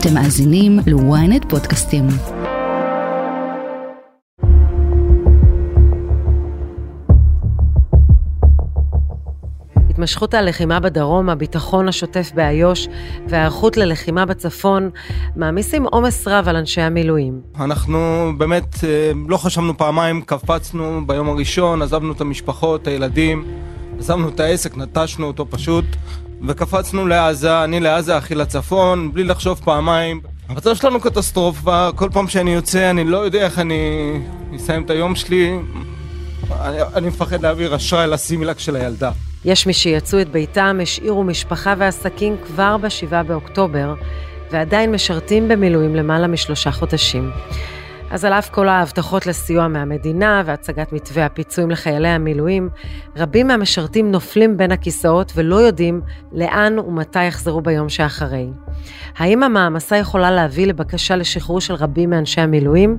אתם מאזינים ל-ynet פודקאסטים. התמשכות הלחימה בדרום, הביטחון השוטף באיו"ש וההיערכות ללחימה בצפון מעמיסים עומס רב על אנשי המילואים. אנחנו באמת אה, לא חשבנו פעמיים, קפצנו ביום הראשון, עזבנו את המשפחות, הילדים, עזבנו את העסק, נטשנו אותו פשוט, וקפצנו לעזה, אני לעזה, אחי לצפון, בלי לחשוב פעמיים. המצב שלנו קטסטרופה, כל פעם שאני יוצא אני לא יודע איך אני אסיים את היום שלי. אני, אני מפחד להעביר אשראי לסימילק של הילדה. יש מי שיצאו את ביתם, השאירו משפחה ועסקים כבר ב-7 באוקטובר, ועדיין משרתים במילואים למעלה משלושה חודשים. אז על אף כל ההבטחות לסיוע מהמדינה והצגת מתווה הפיצויים לחיילי המילואים, רבים מהמשרתים נופלים בין הכיסאות ולא יודעים לאן ומתי יחזרו ביום שאחרי. האם המעמסה יכולה להביא לבקשה לשחרור של רבים מאנשי המילואים?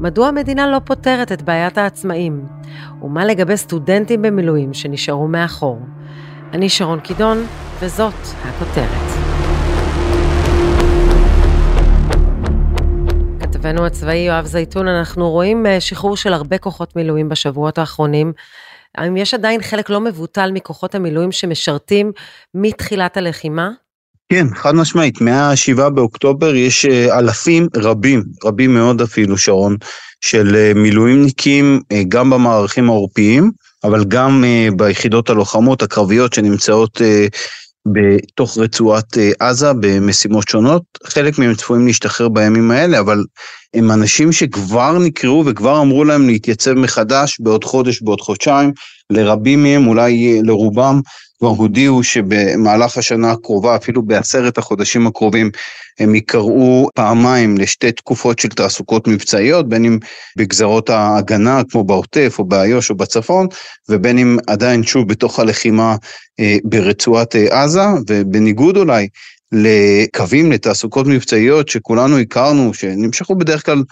מדוע המדינה לא פותרת את בעיית העצמאים? ומה לגבי סטודנטים במילואים שנשארו מאחור? אני שרון קידון, וזאת הכותרת. כתבנו הצבאי יואב זייתון, אנחנו רואים אה, שחרור של הרבה כוחות מילואים בשבועות האחרונים. האם יש עדיין חלק לא מבוטל מכוחות המילואים שמשרתים מתחילת הלחימה? כן, חד משמעית, מה-7 באוקטובר יש אה, אלפים רבים, רבים מאוד אפילו, שרון, של אה, מילואימניקים, גם במערכים העורפיים, אבל גם ביחידות הלוחמות הקרביות שנמצאות בתוך רצועת אה, עזה במשימות שונות. חלק מהם צפויים להשתחרר בימים האלה, אבל הם אנשים שכבר נקראו וכבר אמרו להם להתייצב מחדש בעוד חודש, בעוד חודשיים. לרבים מהם, אולי אה, לרובם, כבר הודיעו שבמהלך השנה הקרובה, אפילו בעשרת החודשים הקרובים, הם יקראו פעמיים לשתי תקופות של תעסוקות מבצעיות, בין אם בגזרות ההגנה, כמו בעוטף או באיו"ש או בצפון, ובין אם עדיין שוב בתוך הלחימה אה, ברצועת אה, עזה, ובניגוד אולי לקווים לתעסוקות מבצעיות שכולנו הכרנו, שנמשכו בדרך כלל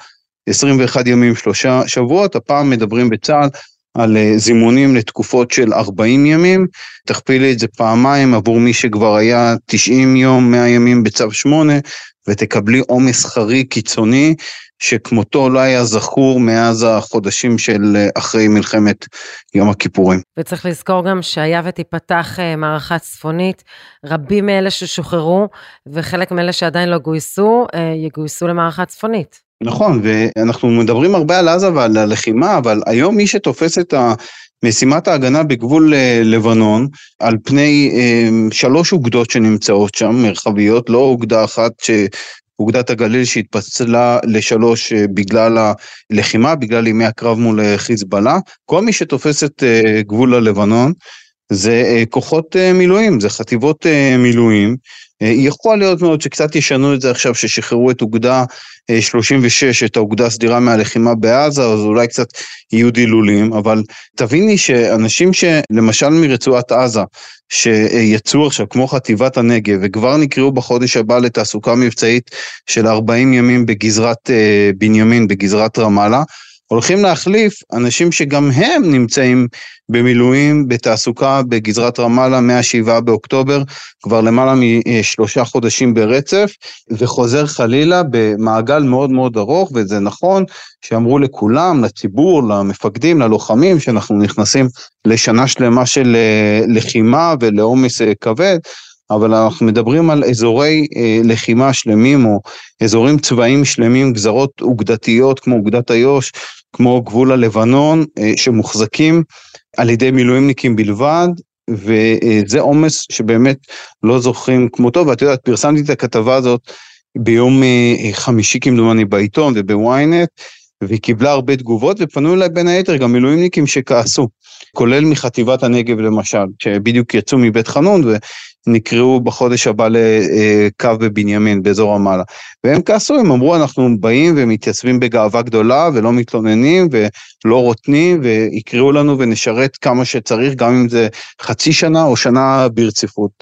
21 ימים, שלושה שבועות, הפעם מדברים בצה"ל על אה, זימונים לתקופות של 40 ימים, תכפילי את זה פעמיים עבור מי שכבר היה 90 יום, 100 ימים בצו 8, ותקבלי עומס חריג קיצוני, שכמותו לא היה זכור מאז החודשים של אה, אחרי מלחמת יום הכיפורים. וצריך לזכור גם שהיה ותיפתח אה, מערכה צפונית, רבים מאלה ששוחררו וחלק מאלה שעדיין לא גויסו, יגויסו למערכה צפונית. נכון, ואנחנו מדברים הרבה על עזה ועל הלחימה, אבל היום מי שתופס את משימת ההגנה בגבול אה, לבנון, על פני אה, שלוש אוגדות שנמצאות שם, מרחביות, לא אוגדה אחת ש... אוגדת הגליל שהתפצלה לשלוש אה, בגלל הלחימה, בגלל ימי הקרב מול חיזבאללה. כל מי שתופס את גבול הלבנון זה כוחות מילואים, זה חטיבות מילואים. יכול להיות מאוד שקצת ישנו את זה עכשיו, ששחררו את אוגדה 36 את האוגדה הסדירה מהלחימה בעזה, אז אולי קצת יהיו דילולים, אבל תביני שאנשים שלמשל מרצועת עזה, שיצאו עכשיו כמו חטיבת הנגב וכבר נקראו בחודש הבא לתעסוקה מבצעית של 40 ימים בגזרת אה, בנימין, בגזרת רמאללה, הולכים להחליף אנשים שגם הם נמצאים במילואים בתעסוקה בגזרת רמאללה מה-7 באוקטובר, כבר למעלה משלושה חודשים ברצף, וחוזר חלילה במעגל מאוד מאוד ארוך, וזה נכון שאמרו לכולם, לציבור, למפקדים, ללוחמים, שאנחנו נכנסים לשנה שלמה של אה, לחימה ולעומס אה, כבד, אבל אנחנו מדברים על אזורי אה, לחימה שלמים או אזורים צבאיים שלמים, גזרות אוגדתיות כמו אוגדת איו"ש, כמו גבול הלבנון, אה, שמוחזקים על ידי מילואימניקים בלבד, וזה עומס שבאמת לא זוכרים כמותו, ואת יודעת, פרסמתי את הכתבה הזאת ביום אה, חמישי כמדומני בעיתון ובוויינט, והיא קיבלה הרבה תגובות, ופנו אליי בין היתר גם מילואימניקים שכעסו, כולל מחטיבת הנגב למשל, שבדיוק יצאו מבית חנון נקראו בחודש הבא לקו בבנימין, באזור המעלה. והם כעסו, הם אמרו, אנחנו באים ומתייצבים בגאווה גדולה ולא מתלוננים ולא רוטנים ויקראו לנו ונשרת כמה שצריך, גם אם זה חצי שנה או שנה ברציפות.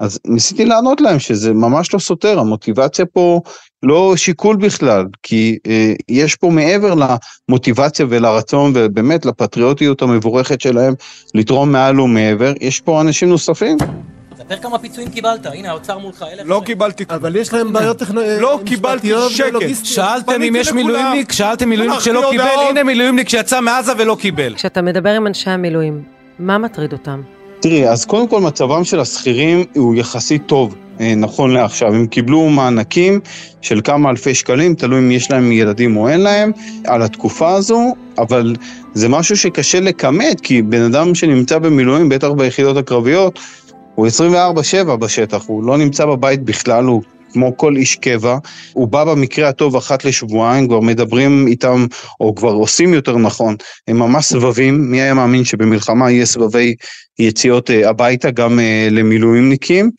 אז ניסיתי לענות להם שזה ממש לא סותר, המוטיבציה פה לא שיקול בכלל, כי אה, יש פה מעבר למוטיבציה ולרצון ובאמת לפטריוטיות המבורכת שלהם לתרום מעל ומעבר, יש פה אנשים נוספים ספר כמה פיצויים קיבלת, הנה האוצר מולך, אלף... לא קיבלתי כלום. אבל יש להם בעיות טכנולוגיות. לא קיבלתי שקל. שאלתם אם יש. מילואימניק, שאלתם מילואימניק שלא קיבל. הנה מילואימניק שיצא מעזה ולא קיבל. כשאתה מדבר עם אנשי המילואים, מה מטריד אותם? תראי, אז קודם כל מצבם של השכירים הוא יחסית טוב, אה, נכון לעכשיו. הם קיבלו מענקים של כמה אלפי שקלים, תלוי אם יש להם ילדים או אין להם, על התקופה הזו, אבל זה משהו שקשה לכמת, כי בן אדם שנמצא במילואים, בטח ביחידות הקרביות, הוא 24-7 בשטח, הוא לא נמצא בבית בכלל, הוא כמו כל איש קבע, הוא בא במקרה הטוב אחת לשבועיים, כבר מדברים איתם, או כבר עושים יותר נכון, הם ממש סבבים, מי היה מאמין שבמלחמה יהיה סבבי יציאות אה, הביתה גם אה, למילואימניקים,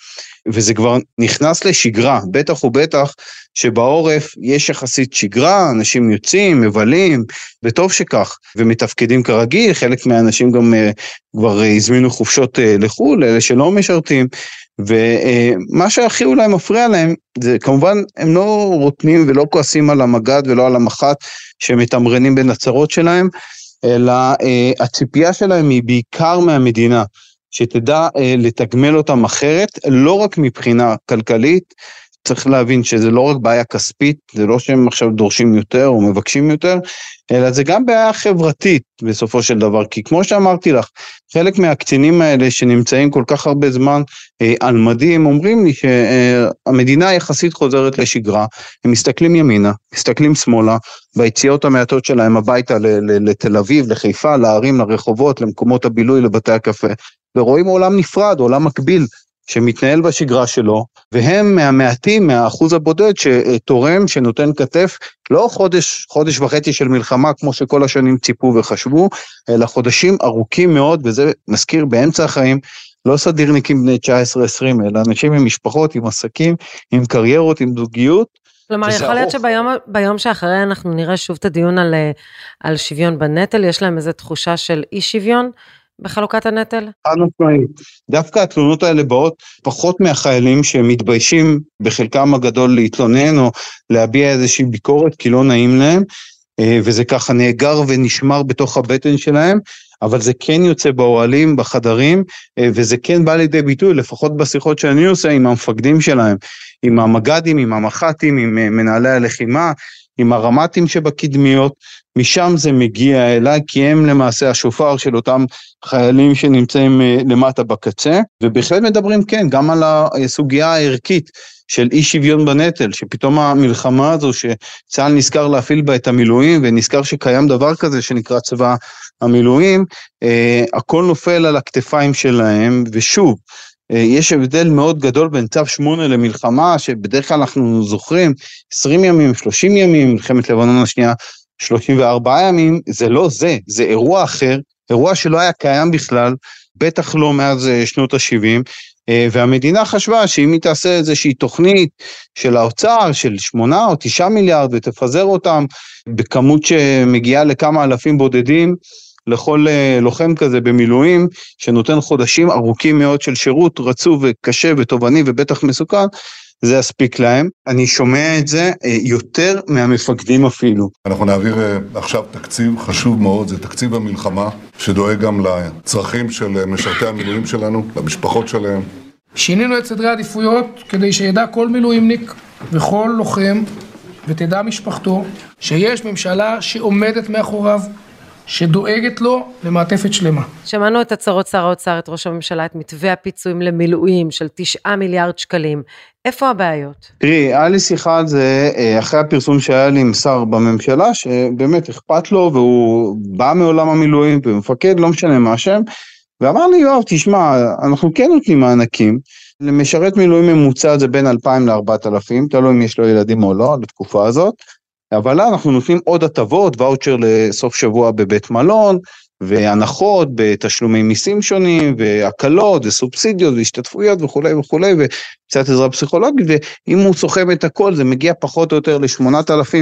וזה כבר נכנס לשגרה, בטח ובטח שבעורף יש יחסית שגרה, אנשים יוצאים, מבלים, וטוב שכך, ומתפקדים כרגיל, חלק מהאנשים גם אה, כבר הזמינו חופשות לחו"ל, אלה שלא משרתים, ומה שהכי אולי מפריע להם, זה כמובן הם לא רוטנים ולא כועסים על המג"ד ולא על המח"ט שמתמרנים בין הצרות שלהם, אלא אה, הציפייה שלהם היא בעיקר מהמדינה, שתדע אה, לתגמל אותם אחרת, לא רק מבחינה כלכלית, צריך להבין שזה לא רק בעיה כספית, זה לא שהם עכשיו דורשים יותר או מבקשים יותר, אלא זה גם בעיה חברתית בסופו של דבר, כי כמו שאמרתי לך, חלק מהקצינים האלה שנמצאים כל כך הרבה זמן אה, על מדים, אומרים לי שהמדינה יחסית חוזרת לשגרה, הם מסתכלים ימינה, מסתכלים שמאלה, ביציאות המעטות שלהם הביתה לתל אביב, לחיפה, לערים, לרחובות, למקומות הבילוי, לבתי הקפה, ורואים עולם נפרד, עולם מקביל, שמתנהל בשגרה שלו, והם מהמעטים, מהאחוז הבודד שתורם, שנותן כתף, לא חודש, חודש וחצי של מלחמה כמו שכל השנים ציפו וחשבו, אלא חודשים ארוכים מאוד, וזה נזכיר באמצע החיים, לא סדירניקים בני 19-20, אלא אנשים עם משפחות, עם עסקים, עם קריירות, עם זוגיות. כלומר, יכול להיות. שביום ביום שאחרי אנחנו נראה שוב את הדיון על, אה, על שוויון בנטל, יש להם איזו תחושה של אי שוויון בחלוקת הנטל? חד משמעית. דווקא התלונות האלה באות פחות מהחיילים שמתביישים בחלקם הגדול להתלונן או להביע איזושהי ביקורת כי לא נעים להם, אה, וזה ככה נאגר ונשמר בתוך הבטן שלהם, אבל זה כן יוצא באוהלים, בחדרים, אה, וזה כן בא לידי ביטוי, לפחות בשיחות שאני עושה עם המפקדים שלהם, עם המג"דים, עם המח"טים, עם אה, מנהלי הלחימה, עם הרמ"טים שבקדמיות, משם זה מגיע אליי, כי הם למעשה השופר של אותם חיילים שנמצאים אה, למטה בקצה, ובהחלט מדברים כן, גם על הסוגיה הערכית של אי שוויון בנטל, שפתאום המלחמה הזו שצה"ל נזכר להפעיל בה את המילואים, ונזכר שקיים דבר כזה שנקרא צבא המילואים, אה, הכל נופל על הכתפיים שלהם, ושוב, יש הבדל מאוד גדול בין צו 8 למלחמה, שבדרך כלל אנחנו זוכרים 20 ימים, 30 ימים, מלחמת לבנון השנייה, 34 ימים, זה לא זה, זה אירוע אחר, אירוע שלא היה קיים בכלל, בטח לא מאז אה, שנות ה-70, והמדינה חשבה שאם היא תעשה איזושהי תוכנית של האוצר, של 8 או 9 מיליארד, ותפזר אותם בכמות שמגיעה לכמה אלפים בודדים, לכל אה, לוחם כזה במילואים, שנותן חודשים ארוכים מאוד של שירות רצוף וקשה ותובעני ובטח מסוכן, זה יספיק להם. אני שומע את זה אה, יותר מהמפקדים אפילו. אנחנו נעביר אה, עכשיו תקציב חשוב מאוד, זה תקציב המלחמה, שדואג גם לצרכים של משרתי המילואים שלנו, למשפחות שלהם. שינינו את סדרי העדיפויות כדי שידע כל מילואימניק וכל לוחם ותדע משפחתו שיש ממשלה שעומדת מאחוריו, שדואגת לו למעטפת שלמה. שמענו את הצהרות שר האוצר, את ראש הממשלה, את מתווה הפיצויים למילואים של 9 מיליארד שקלים. איפה הבעיות? תראי, היה לי שיחה על זה אה, אחרי הפרסום שהיה לי עם שר בממשלה, שבאמת אכפת לו והוא בא מעולם המילואים ומפקד, לא משנה מה השם, ואמר לי, יואב, תשמע, אנחנו כן נותנים מענקים, למשרת מילואים ממוצע זה בין 2,000 ל-4,000, תלוי אם יש לו ילדים או לא, לתקופה הזאת, אבל אנחנו נותנים עוד הטבות, ואוצ'ר לסוף שבוע בבית מלון, והנחות בתשלומי מיסים שונים, והקלות, וסובסידיות, והשתתפויות וכולי וכולי, וקצת עזרה פסיכולוגית, ואם הוא סוכם את הכל זה מגיע פחות או יותר ל-8,000,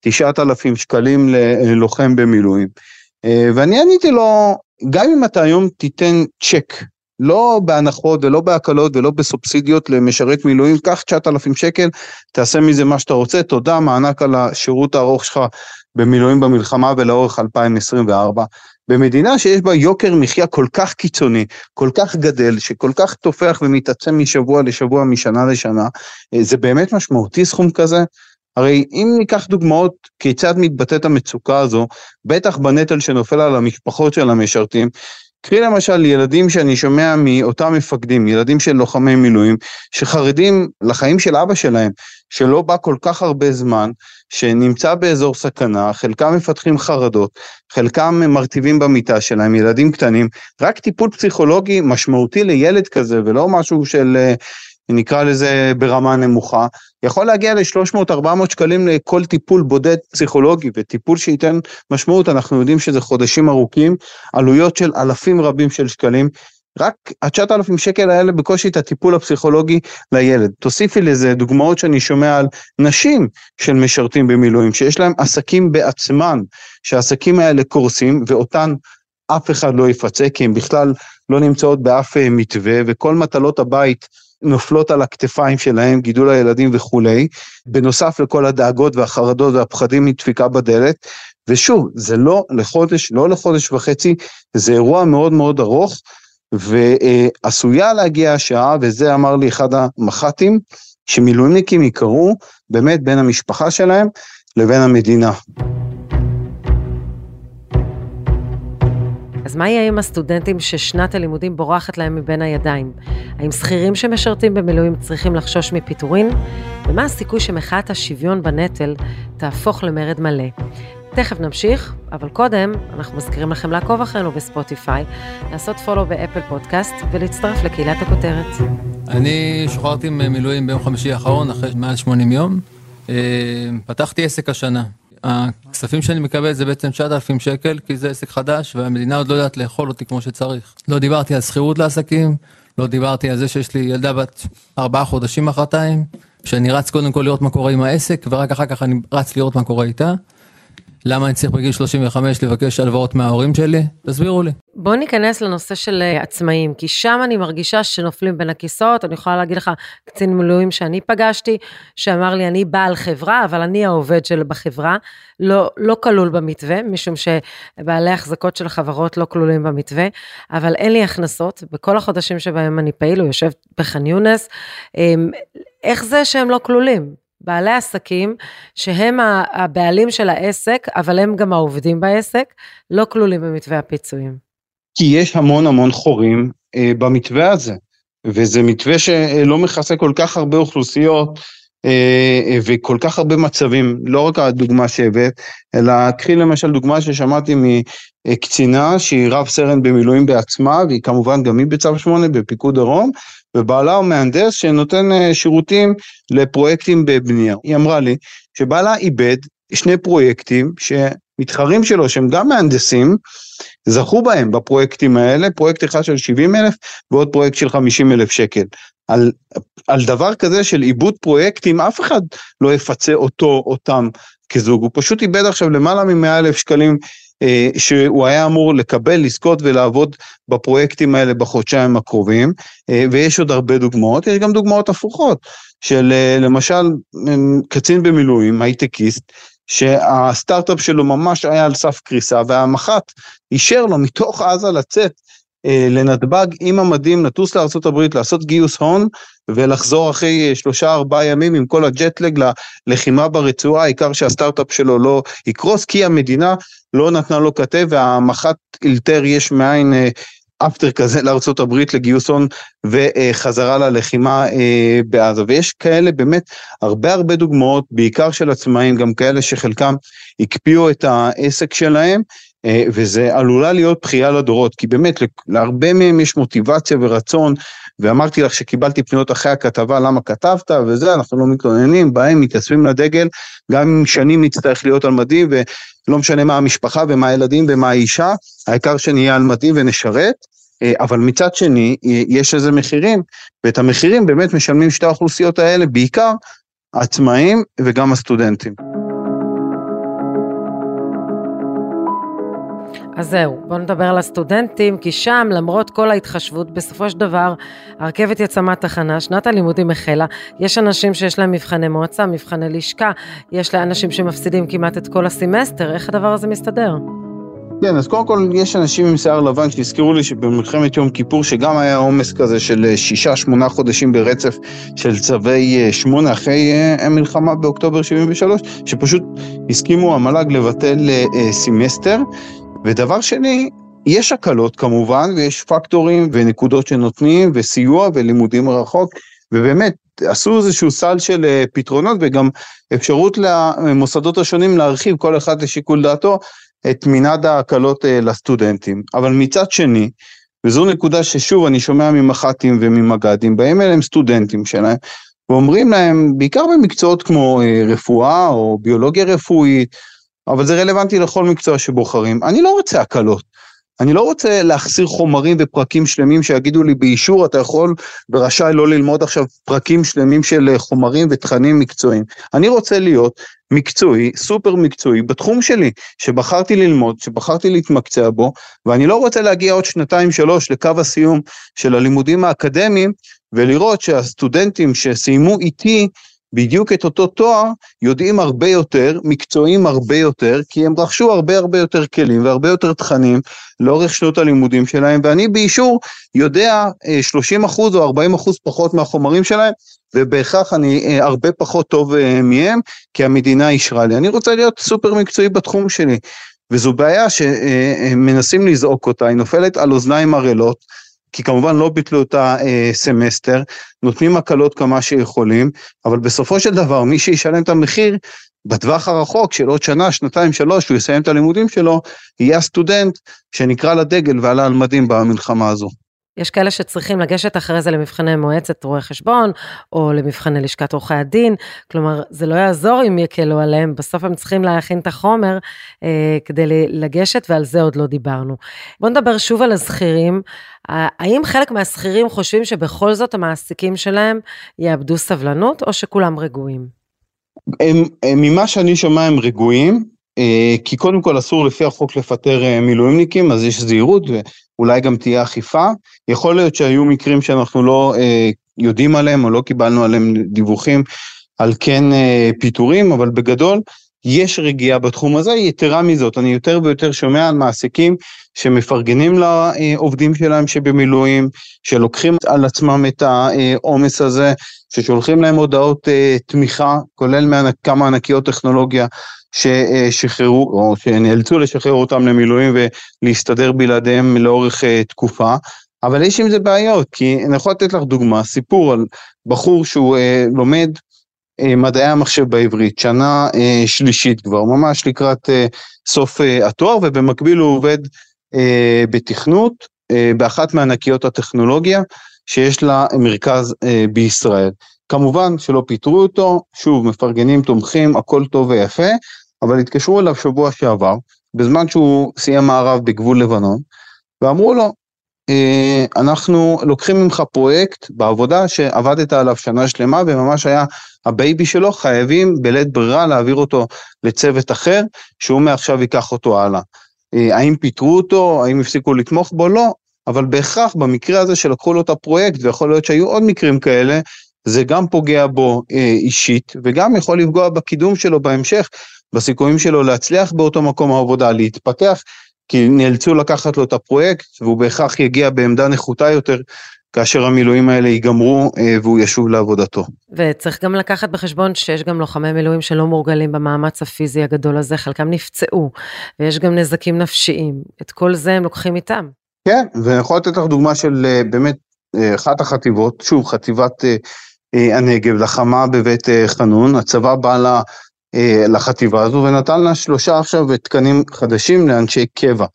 9,000 שקלים ללוחם במילואים. אה, ואני עניתי לו, גם אם אתה היום תיתן צ'ק, לא בהנחות ולא בהקלות ולא בסובסידיות למשרת מילואים, קח 9,000 שקל, תעשה מזה מה שאתה רוצה, תודה, מענק על השירות הארוך שלך במילואים במלחמה ולאורך 2024. במדינה שיש בה יוקר מחיה כל כך קיצוני, כל כך גדל, שכל כך תופח ומתעצם משבוע לשבוע, משנה לשנה, אה, זה באמת משמעותי סכום כזה? הרי אם ניקח דוגמאות כיצד מתבטאת המצוקה הזו, בטח בנטל שנופל על המשפחות של המשרתים, קחי למשל ילדים שאני שומע מאותם מפקדים, ילדים של לוחמי מילואים, שחרדים לחיים של אבא שלהם, שלא בא כל כך הרבה זמן, שנמצא באזור סכנה, חלקם מפתחים חרדות, חלקם מרטיבים במיטה שלהם, ילדים קטנים, רק טיפול פסיכולוגי משמעותי לילד כזה, ולא משהו של אה, נקרא לזה ברמה נמוכה, יכול להגיע ל-300-400 שקלים לכל טיפול בודד פסיכולוגי וטיפול שייתן משמעות, אנחנו יודעים שזה חודשים ארוכים, עלויות של אלפים רבים של שקלים, רק ה-9,000 שקל האלה בקושי את הטיפול הפסיכולוגי לילד. תוסיפי לזה דוגמאות שאני שומע על נשים של משרתים במילואים, שיש להם עסקים בעצמן, שהעסקים האלה קורסים ואותן אף אחד לא יפצה, כי הם בכלל לא נמצאות באף אה, מתווה, וכל מטלות הבית נופלות על הכתפיים שלהם, גידול הילדים וכולי, בנוסף לכל הדאגות והחרדות והפחדים מדפיקה בדלת, ושוב, זה לא לחודש, לא לחודש וחצי, זה אירוע מאוד מאוד ארוך, ועשויה להגיע השעה, וזה אמר לי אחד המח"טים, שמילואימניקים יקראו באמת בין המשפחה שלהם לבין המדינה. אז מה יהיה עם הסטודנטים ששנת הלימודים בורחת להם מבין הידיים? האם שכירים שמשרתים במילואים צריכים לחשוש מפיטורין? ומה הסיכוי שמחאת השוויון בנטל תהפוך למרד מלא? תכף נמשיך, אבל קודם אנחנו מזכירים לכם לעקוב אחרינו בספוטיפיי, לעשות follow באפל פודקאסט ולהצטרף לקהילת הכותרת. אני שוחררתי ממילואים ביום חמישי האחרון, אחרי מעל 80 יום. אה, פתחתי עסק השנה. הכספים שאני מקבל זה בעצם 9,000 שקל, כי זה עסק חדש, והמדינה עוד לא יודעת לאכול אותי כמו שצריך. לא דיברתי על שכירות לעסקים, לא דיברתי על זה שיש לי ילדה בת ארבעה חודשים מחרתיים, שאני רץ קודם כל לראות מה קורה עם העסק, ורק אחר כך אני רץ לראות מה קורה איתה. למה אני צריך בגיל 35 לבקש הלוואות מההורים שלי? תסבירו לי. בואו ניכנס לנושא של אה, עצמאים, כי שם אני מרגישה שנופלים בין הכיסאות. אני יכולה להגיד לך, קצין מילואים שאני פגשתי, שאמר לי, אני בעל חברה, אבל אני העובד של בחברה, לא, לא כלול במתווה, משום שבעלי החזקות של חברות לא כלולים במתווה, אבל אין לי הכנסות, בכל החודשים שבהם אני פעיל, הוא יושב בח'אן יונס, אמ, איך זה שהם לא כלולים? בעלי עסקים שהם הבעלים של העסק, אבל הם גם העובדים בעסק, לא כלולים במתווה הפיצויים. כי יש המון המון חורים אה, במתווה הזה, וזה מתווה שלא מכסה כל כך הרבה אוכלוסיות אה, וכל כך הרבה מצבים, לא רק הדוגמה שהבאת, אלא קחי למשל דוגמה ששמעתי מקצינה שהיא רב סרן במילואים בעצמה, והיא כמובן גם היא בצו 8 בפיקוד דרום, ובעלה הוא מהנדס שנותן אה, שירותים לפרויקטים בבנייה. היא אמרה לי שבעלה איבד שני פרויקטים שמתחרים שלו, שהם גם מהנדסים, זכו בהם בפרויקטים האלה, פרויקט אחד של 70 אלף ועוד פרויקט של 50 אלף שקל. על, על דבר כזה של עיבוד פרויקטים, אף אחד לא יפצה אותו, אותם כזוג, הוא פשוט איבד עכשיו למעלה מ-100 אלף שקלים שהוא היה אמור לקבל, לזכות ולעבוד בפרויקטים האלה בחודשיים הקרובים, אה, ויש עוד הרבה דוגמאות, יש גם דוגמאות הפוכות, של אה, למשל קצין במילואים, הייטקיסט, שהסטארט-אפ שלו ממש היה על סף קריסה, והמח"ט אישר לו מתוך עזה לצאת לנתב"ג עם המדים, לטוס לארה"ב, לעשות גיוס הון ולחזור אחרי שלושה ארבעה ימים עם כל הג'טלג ללחימה ברצועה, העיקר שהסטארט-אפ שלו לא יקרוס, כי המדינה לא נתנה לו כתף והמח"ט אילתר יש מאין אפטר כזה לארצות הברית לגיוס הון וחזרה ללחימה אה, בעזה. ויש כאלה באמת הרבה הרבה דוגמאות, בעיקר של עצמאים, גם כאלה שחלקם הקפיאו את העסק שלהם, אה, וזה עלולה להיות בכייה לדורות, כי באמת להרבה מהם יש מוטיבציה ורצון, ואמרתי לך שקיבלתי פניות אחרי הכתבה למה כתבת וזה, אנחנו לא מתלוננים, בהם מתייצבים לדגל, גם אם שנים נצטרך להיות על מדים, ולא משנה מה המשפחה ומה הילדים ומה האישה, העיקר שנהיה על מדים ונשרת. אה, אבל מצד שני, יש לזה מחירים, ואת המחירים באמת משלמים שתי האוכלוסיות האלה, בעיקר העצמאים וגם הסטודנטים. אז זהו, בואו נדבר על הסטודנטים, כי שם, למרות כל ההתחשבות, בסופו של דבר, הרכבת יצאה מהתחנה, שנת הלימודים החלה, יש אנשים שיש להם מבחני מועצה, מבחני לשכה, יש לאנשים שמפסידים כמעט את כל הסמסטר, איך הדבר הזה מסתדר? כן, אז קודם כל יש אנשים עם שיער לבן שהזכירו לי שבמלחמת יום כיפור, שגם היה עומס כזה של אה, שישה, שמונה חודשים ברצף של צווי אה, שמונה אחרי אה, המלחמה באוקטובר 73, שפשוט הסכימו המל"ג לבטל סמסטר. ודבר שני, יש הקלות כמובן, ויש פקטורים ונקודות שנותנים, וסיוע ולימודים מרחוק, ובאמת, עשו איזשהו סל של פתרונות וגם אפשרות למוסדות השונים להרחיב כל אחד לשיקול דעתו את מנעד ההקלות אה, לסטודנטים. אבל מצד שני, וזו נקודה ששוב אני שומע ממח"טים וממג"דים, באים אליהם סטודנטים שלהם, ואומרים להם, בעיקר במקצועות כמו אה, רפואה או ביולוגיה רפואית, אבל זה רלוונטי לכל מקצוע שבוחרים, אני לא רוצה הקלות. אני לא רוצה להחסיר חומרים ופרקים שלמים שיגידו לי באישור אתה יכול ורשאי לא ללמוד עכשיו פרקים שלמים של אה, חומרים ותכנים מקצועיים. אני רוצה להיות מקצועי, סופר מקצועי, בתחום שלי, שבחרתי ללמוד, שבחרתי להתמקצע בו, ואני לא רוצה להגיע עוד שנתיים שלוש לקו הסיום של הלימודים האקדמיים, ולראות שהסטודנטים שסיימו איתי בדיוק את אותו תואר, יודעים הרבה יותר, מקצועיים הרבה יותר, כי הם רכשו הרבה הרבה יותר כלים והרבה יותר תכנים לאורך שנות הלימודים שלהם, ואני באישור יודע 30% אה, או 40% פחות מהחומרים שלהם, ובהכרח אני אה, הרבה פחות טוב אה, מהם, כי המדינה אישרה לי. אני רוצה להיות סופר מקצועי בתחום שלי, וזו בעיה שמנסים לזעוק אותה, היא נופלת על אוזניים ערלות. כי כמובן לא ביטלו את הסמסטר, נותנים הקלות כמה שיכולים, אבל בסופו של דבר מי שישלם את המחיר בטווח הרחוק של עוד שנה, שנתיים, שלוש, הוא יסיים את הלימודים שלו, יהיה הסטודנט שנקרא לדגל ועלה על מדים במלחמה הזו. יש כאלה שצריכים לגשת אחרי זה למבחני מועצת רואי חשבון, או למבחני לשכת עורכי הדין, כלומר, זה לא יעזור אם יקלו עליהם, בסוף הם צריכים להכין את החומר אה, כדי לגשת, ועל זה עוד לא דיברנו. בואו נדבר שוב על הזכירים. האם חלק מהשכירים חושבים שבכל זאת המעסיקים שלהם יאבדו סבלנות, או שכולם רגועים? הם, הם, ממה שאני שומע הם רגועים, אה, כי קודם כל אסור לפי החוק לפטר אה, מילואימניקים, אז יש זהירות ואולי גם תהיה אכיפה. יכול להיות שהיו מקרים שאנחנו לא אה, יודעים עליהם או לא קיבלנו עליהם דיווחים על כן פיטורים, אבל בגדול יש רגיעה בתחום הזה, יתרה מזאת, אני יותר ויותר שומע על מעסיקים שמפרגנים לעובדים שלהם שבמילואים, שלוקחים על עצמם את העומס הזה, ששולחים להם הודעות תמיכה, כולל מכמה ענקיות טכנולוגיה ששחררו, או שנאלצו לשחרר אותם למילואים ולהסתדר בלעדיהם לאורך אה, תקופה. אבל יש עם זה בעיות, כי אני יכול לתת לך דוגמה, סיפור על בחור שהוא אה, לומד אה, מדעי המחשב בעברית, שנה אה, שלישית כבר, ממש לקראת אה, סוף אה, התואר, ובמקביל הוא עובד אה, בתכנות אה, באחת מענקיות הטכנולוגיה שיש לה מרכז אה, בישראל. כמובן שלא פיטרו אותו, שוב, מפרגנים, תומכים, הכל טוב ויפה, אבל התקשרו אליו שבוע שעבר, בזמן שהוא סיים מארב בגבול לבנון, ואמרו לו, אה, אנחנו לוקחים ממך פרויקט בעבודה שעבדת עליו שנה שלמה וממש היה ה baby שלו, חייבים בלית ברירה להעביר אותו לצוות אחר, שהוא מעכשיו ייקח אותו הלאה. אה, האם פיטרו אותו, האם הפסיקו לתמוך בו? לא, אבל בהכרח במקרה הזה שלקחו לו את הפרויקט, ויכול להיות שהיו עוד מקרים כאלה, זה גם פוגע בו אה, אישית, וגם יכול לפגוע בקידום שלו בהמשך, בסיכויים שלו להצליח באותו מקום העבודה, להתפתח, כי נאלצו לקחת לו את הפרויקט, והוא בהכרח יגיע בעמדה נחותה יותר. כאשר המילואים האלה ייגמרו אה, והוא ישוב לעבודתו. וצריך גם לקחת בחשבון שיש גם לוחמי מילואים שלא מורגלים במאמץ הפיזי הגדול הזה, חלקם נפצעו, ויש גם נזקים נפשיים. את כל זה הם לוקחים איתם. כן, ואני יכול לתת לך דוגמה של אה, באמת אה, אחת החטיבות, שוב, חטיבת הנגב, לחמה בבית חנון, הצבא בא לה לחטיבה הזו ונתן לה שלושה עכשיו תקנים חדשים לאנשי קבע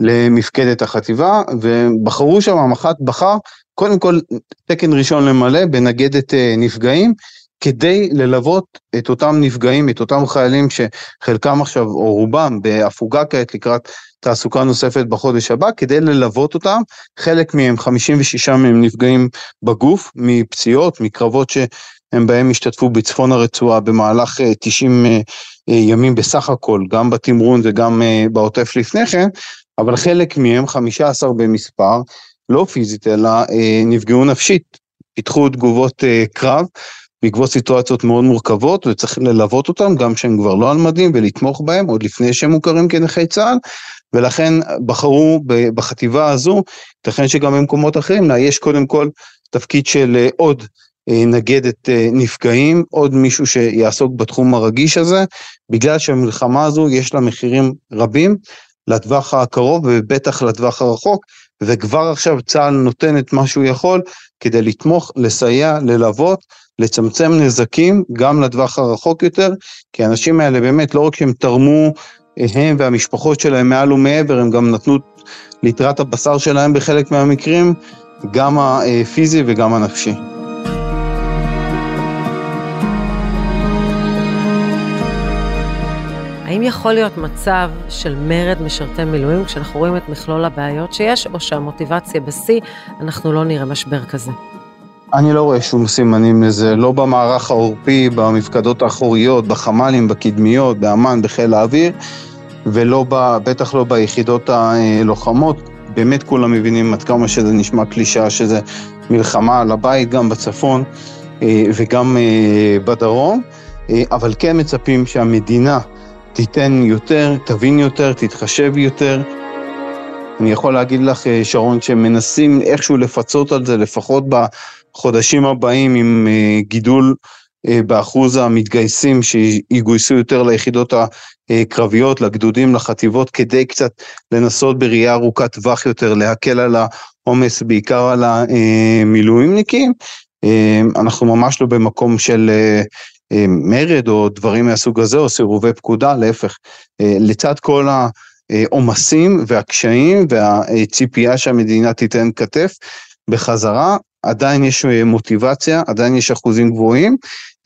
למפקדת החטיבה ובחרו שם, המח"ט בחר קודם כל תקן ראשון למלא בנגדת אה, נפגעים כדי ללוות את אותם נפגעים, את אותם חיילים שחלקם עכשיו או רובם בהפוגה כעת לקראת תעסוקה נוספת בחודש הבא, כדי ללוות אותם, חלק מהם, 56 מהם נפגעים בגוף, מפציעות, מקרבות ש... הם בהם השתתפו בצפון הרצועה במהלך 90 אה, אה, אה, ימים בסך הכל, גם בתמרון וגם בעוטף לפני כן, אבל חלק מהם, 15 במספר, לא פיזית אלא נפגעו נפשית, פיתחו תגובות קרב, בעקבות סיטואציות מאוד מורכבות וצריך ללוות אותם גם כשהם כבר לא על מדים ולתמוך בהם עוד לפני שהם מוכרים כנכי צה"ל. ולכן בחרו בחטיבה הזו, ייתכן שגם במקומות אחרים, יש קודם כל תפקיד של עוד נגדת אה, נפגעים, עוד מישהו שיעסוק בתחום הרגיש הזה, בגלל שהמלחמה הזו יש לה מחירים רבים לטווח הקרוב ובטח לטווח הרחוק, וכבר עכשיו צה"ל נותן את מה שהוא יכול כדי לתמוך, לסייע, ללוות, לצמצם נזקים גם לטווח הרחוק יותר, כי האנשים האלה באמת לא רק שהם תרמו הם והמשפחות שלהם מעל ומעבר, הם גם נתנו ליתרת הבשר שלהם בחלק מהמקרים, גם הפיזי וגם הנפשי. האם יכול להיות מצב של מרד משרתי מילואים כשאנחנו רואים את מכלול הבעיות שיש, או שהמוטיבציה בשיא, אנחנו לא נראה משבר כזה? אני לא רואה שום סימנים לזה, לא במערך העורפי, במפקדות האחוריות, בחמ"לים, בקדמיות, באמ"ן, בחיל האוויר, ולא, ב, בטח לא ביחידות הלוחמות. באמת כולם מבינים עד כמה שזה נשמע קלישאה שזה מלחמה על הבית, גם בצפון אה, וגם אה, בדרום, אה, אבל כן מצפים שהמדינה תיתן יותר, תבין יותר, תתחשב יותר. אני יכול להגיד לך, שרון, שמנסים איכשהו לפצות על זה, לפחות בחודשים הבאים, עם גידול באחוז המתגייסים שיגויסו יותר ליחידות הקרביות, לגדודים, לחטיבות, כדי קצת לנסות בראייה ארוכת טווח יותר להקל על העומס, בעיקר על המילואימניקים. אנחנו ממש לא במקום של מרד או דברים מהסוג הזה, או סירובי פקודה, להפך. לצד כל העומסים והקשיים והציפייה שהמדינה תיתן כתף בחזרה, עדיין יש מוטיבציה, עדיין יש אחוזים גבוהים,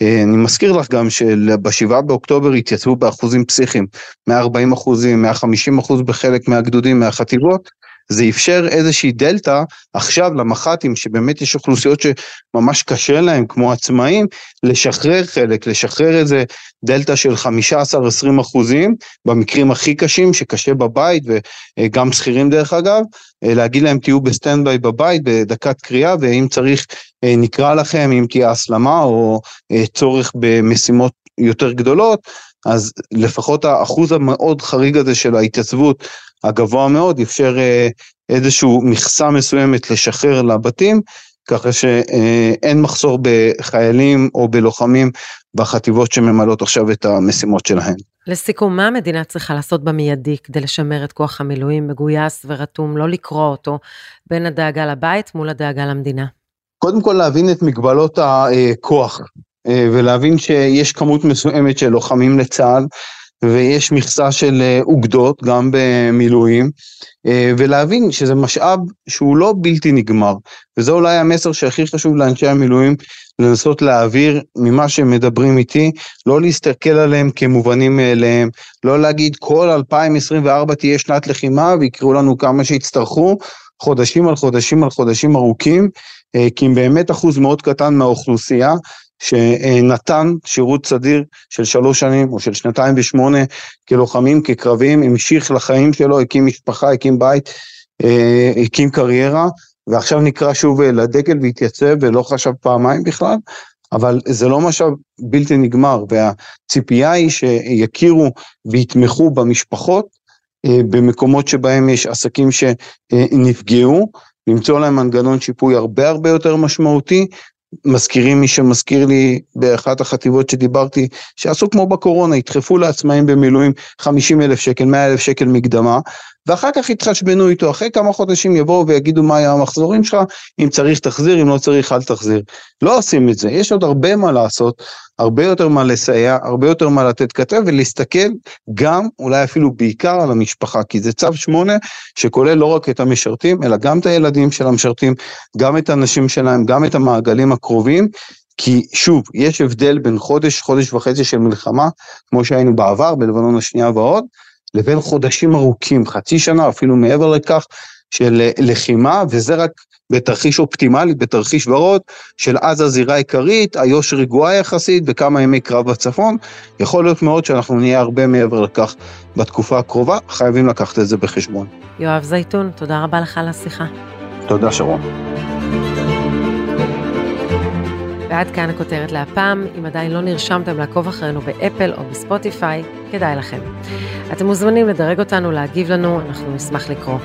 אה, אני מזכיר לך גם שבשבעה באוקטובר התייצבו באחוזים פסיכיים, 140 אחוזים, 150 אחוז בחלק מהגדודים, מהחטיבות, זה אפשר איזושהי דלתא עכשיו למח"טים, שבאמת יש אוכלוסיות שממש קשה להם, כמו עצמאים, לשחרר חלק, לשחרר איזה דלתא של 15-20 אחוזים, במקרים הכי קשים, שקשה בבית, וגם שכירים דרך אגב, להגיד להם תהיו ב standby בבית, בדקת קריאה, ואם צריך נקרא לכם, אם תהיה הסלמה או צורך במשימות יותר גדולות, אז לפחות האחוז המאוד חריג הזה של ההתייצבות הגבוה מאוד אפשר אה, איזשהו מכסה מסוימת לשחרר לבתים, ככה שאין מחסור בחיילים או בלוחמים בחטיבות שממלאות עכשיו את המשימות שלהן. לסיכום, מה המדינה צריכה לעשות במיידי כדי לשמר את כוח המילואים מגויס ורתום, לא לקרוא אותו בין הדאגה לבית מול הדאגה למדינה? קודם כל להבין את מגבלות הכוח ולהבין שיש כמות מסוימת של לוחמים לצה"ל ויש מכסה של אה, אוגדות גם במילואים, אה, ולהבין שזה משאב שהוא לא בלתי נגמר, וזה אולי המסר שהכי חשוב לאנשי המילואים לנסות להעביר ממה שהם מדברים איתי, לא להסתכל עליהם כמובנים מאליהם, לא להגיד כל 2024 תהיה שנת לחימה ויקראו לנו כמה שיצטרכו, חודשים על חודשים על חודשים ארוכים, אה, כי אם באמת אחוז מאוד קטן מהאוכלוסייה שנתן שירות סדיר של שלוש שנים או של שנתיים ושמונה כלוחמים, כקרבים, המשיך לחיים שלו, הקים משפחה, הקים בית, אה, הקים קריירה, ועכשיו נקרא שוב לדגל והתייצב ולא חשב פעמיים בכלל, אבל זה לא משאב בלתי נגמר, והציפייה היא שיכירו ויתמכו במשפחות אה, במקומות שבהם יש עסקים שנפגעו, למצוא להם מנגנון שיפוי הרבה הרבה יותר משמעותי, מזכירים מי שמזכיר לי באחת החטיבות שדיברתי, שעשו כמו בקורונה, ידחפו לעצמאים במילואים 50 אלף שקל, 100 אלף שקל מקדמה, ואחר כך יתחשבנו איתו, אחרי כמה חודשים יבואו ויגידו מה היה המחזורים שלך, אם צריך תחזיר, אם לא צריך אל תחזיר. לא עושים את זה, יש עוד הרבה מה לעשות, הרבה יותר מה לסייע, הרבה יותר מה לתת כתף ולהסתכל גם, אולי אפילו בעיקר על המשפחה, כי זה צו שמונה שכולל לא רק את המשרתים, אלא גם את הילדים של המשרתים, גם את הנשים שלהם, גם את המעגלים הקרובים, כי שוב, יש הבדל בין חודש, חודש וחצי של מלחמה, כמו שהיינו בעבר, בלבנון השנייה ועוד, לבין חודשים ארוכים, חצי שנה, אפילו מעבר לכך, של לחימה, וזה רק בתרחיש אופטימלי, בתרחיש ורוד, של עזה זירה עיקרית, איו"ש רגועה יחסית, וכמה ימי קרב בצפון. יכול להיות מאוד שאנחנו נהיה הרבה מעבר לכך בתקופה הקרובה, חייבים לקחת את זה בחשבון. יואב זייתון, תודה רבה לך על השיחה. תודה, שרון. ועד כאן הכותרת להפעם. אם עדיין לא נרשמתם לעקוב אחרינו באפל או בספוטיפיי, כדאי לכם. אתם מוזמנים לדרג אותנו, להגיב לנו, אנחנו נשמח לקרוא.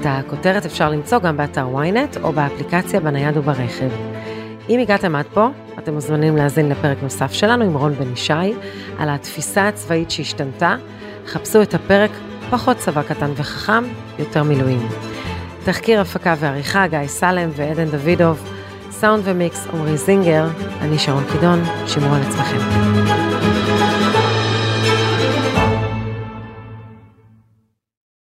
את הכותרת אפשר למצוא גם באתר ynet או באפליקציה בנייד וברכב. אם הגעתם עד פה, אתם מוזמנים להאזין לפרק נוסף שלנו עם רון בן ישי, על התפיסה הצבאית שהשתנתה. חפשו את הפרק פחות צבא קטן וחכם, יותר מילואים. תחקיר הפקה ועריכה, גיא סלם ועדן דוידוב. סאונד ומיקס, עמרי זינגר, אני שרון קידון, שמרו על עצמכם.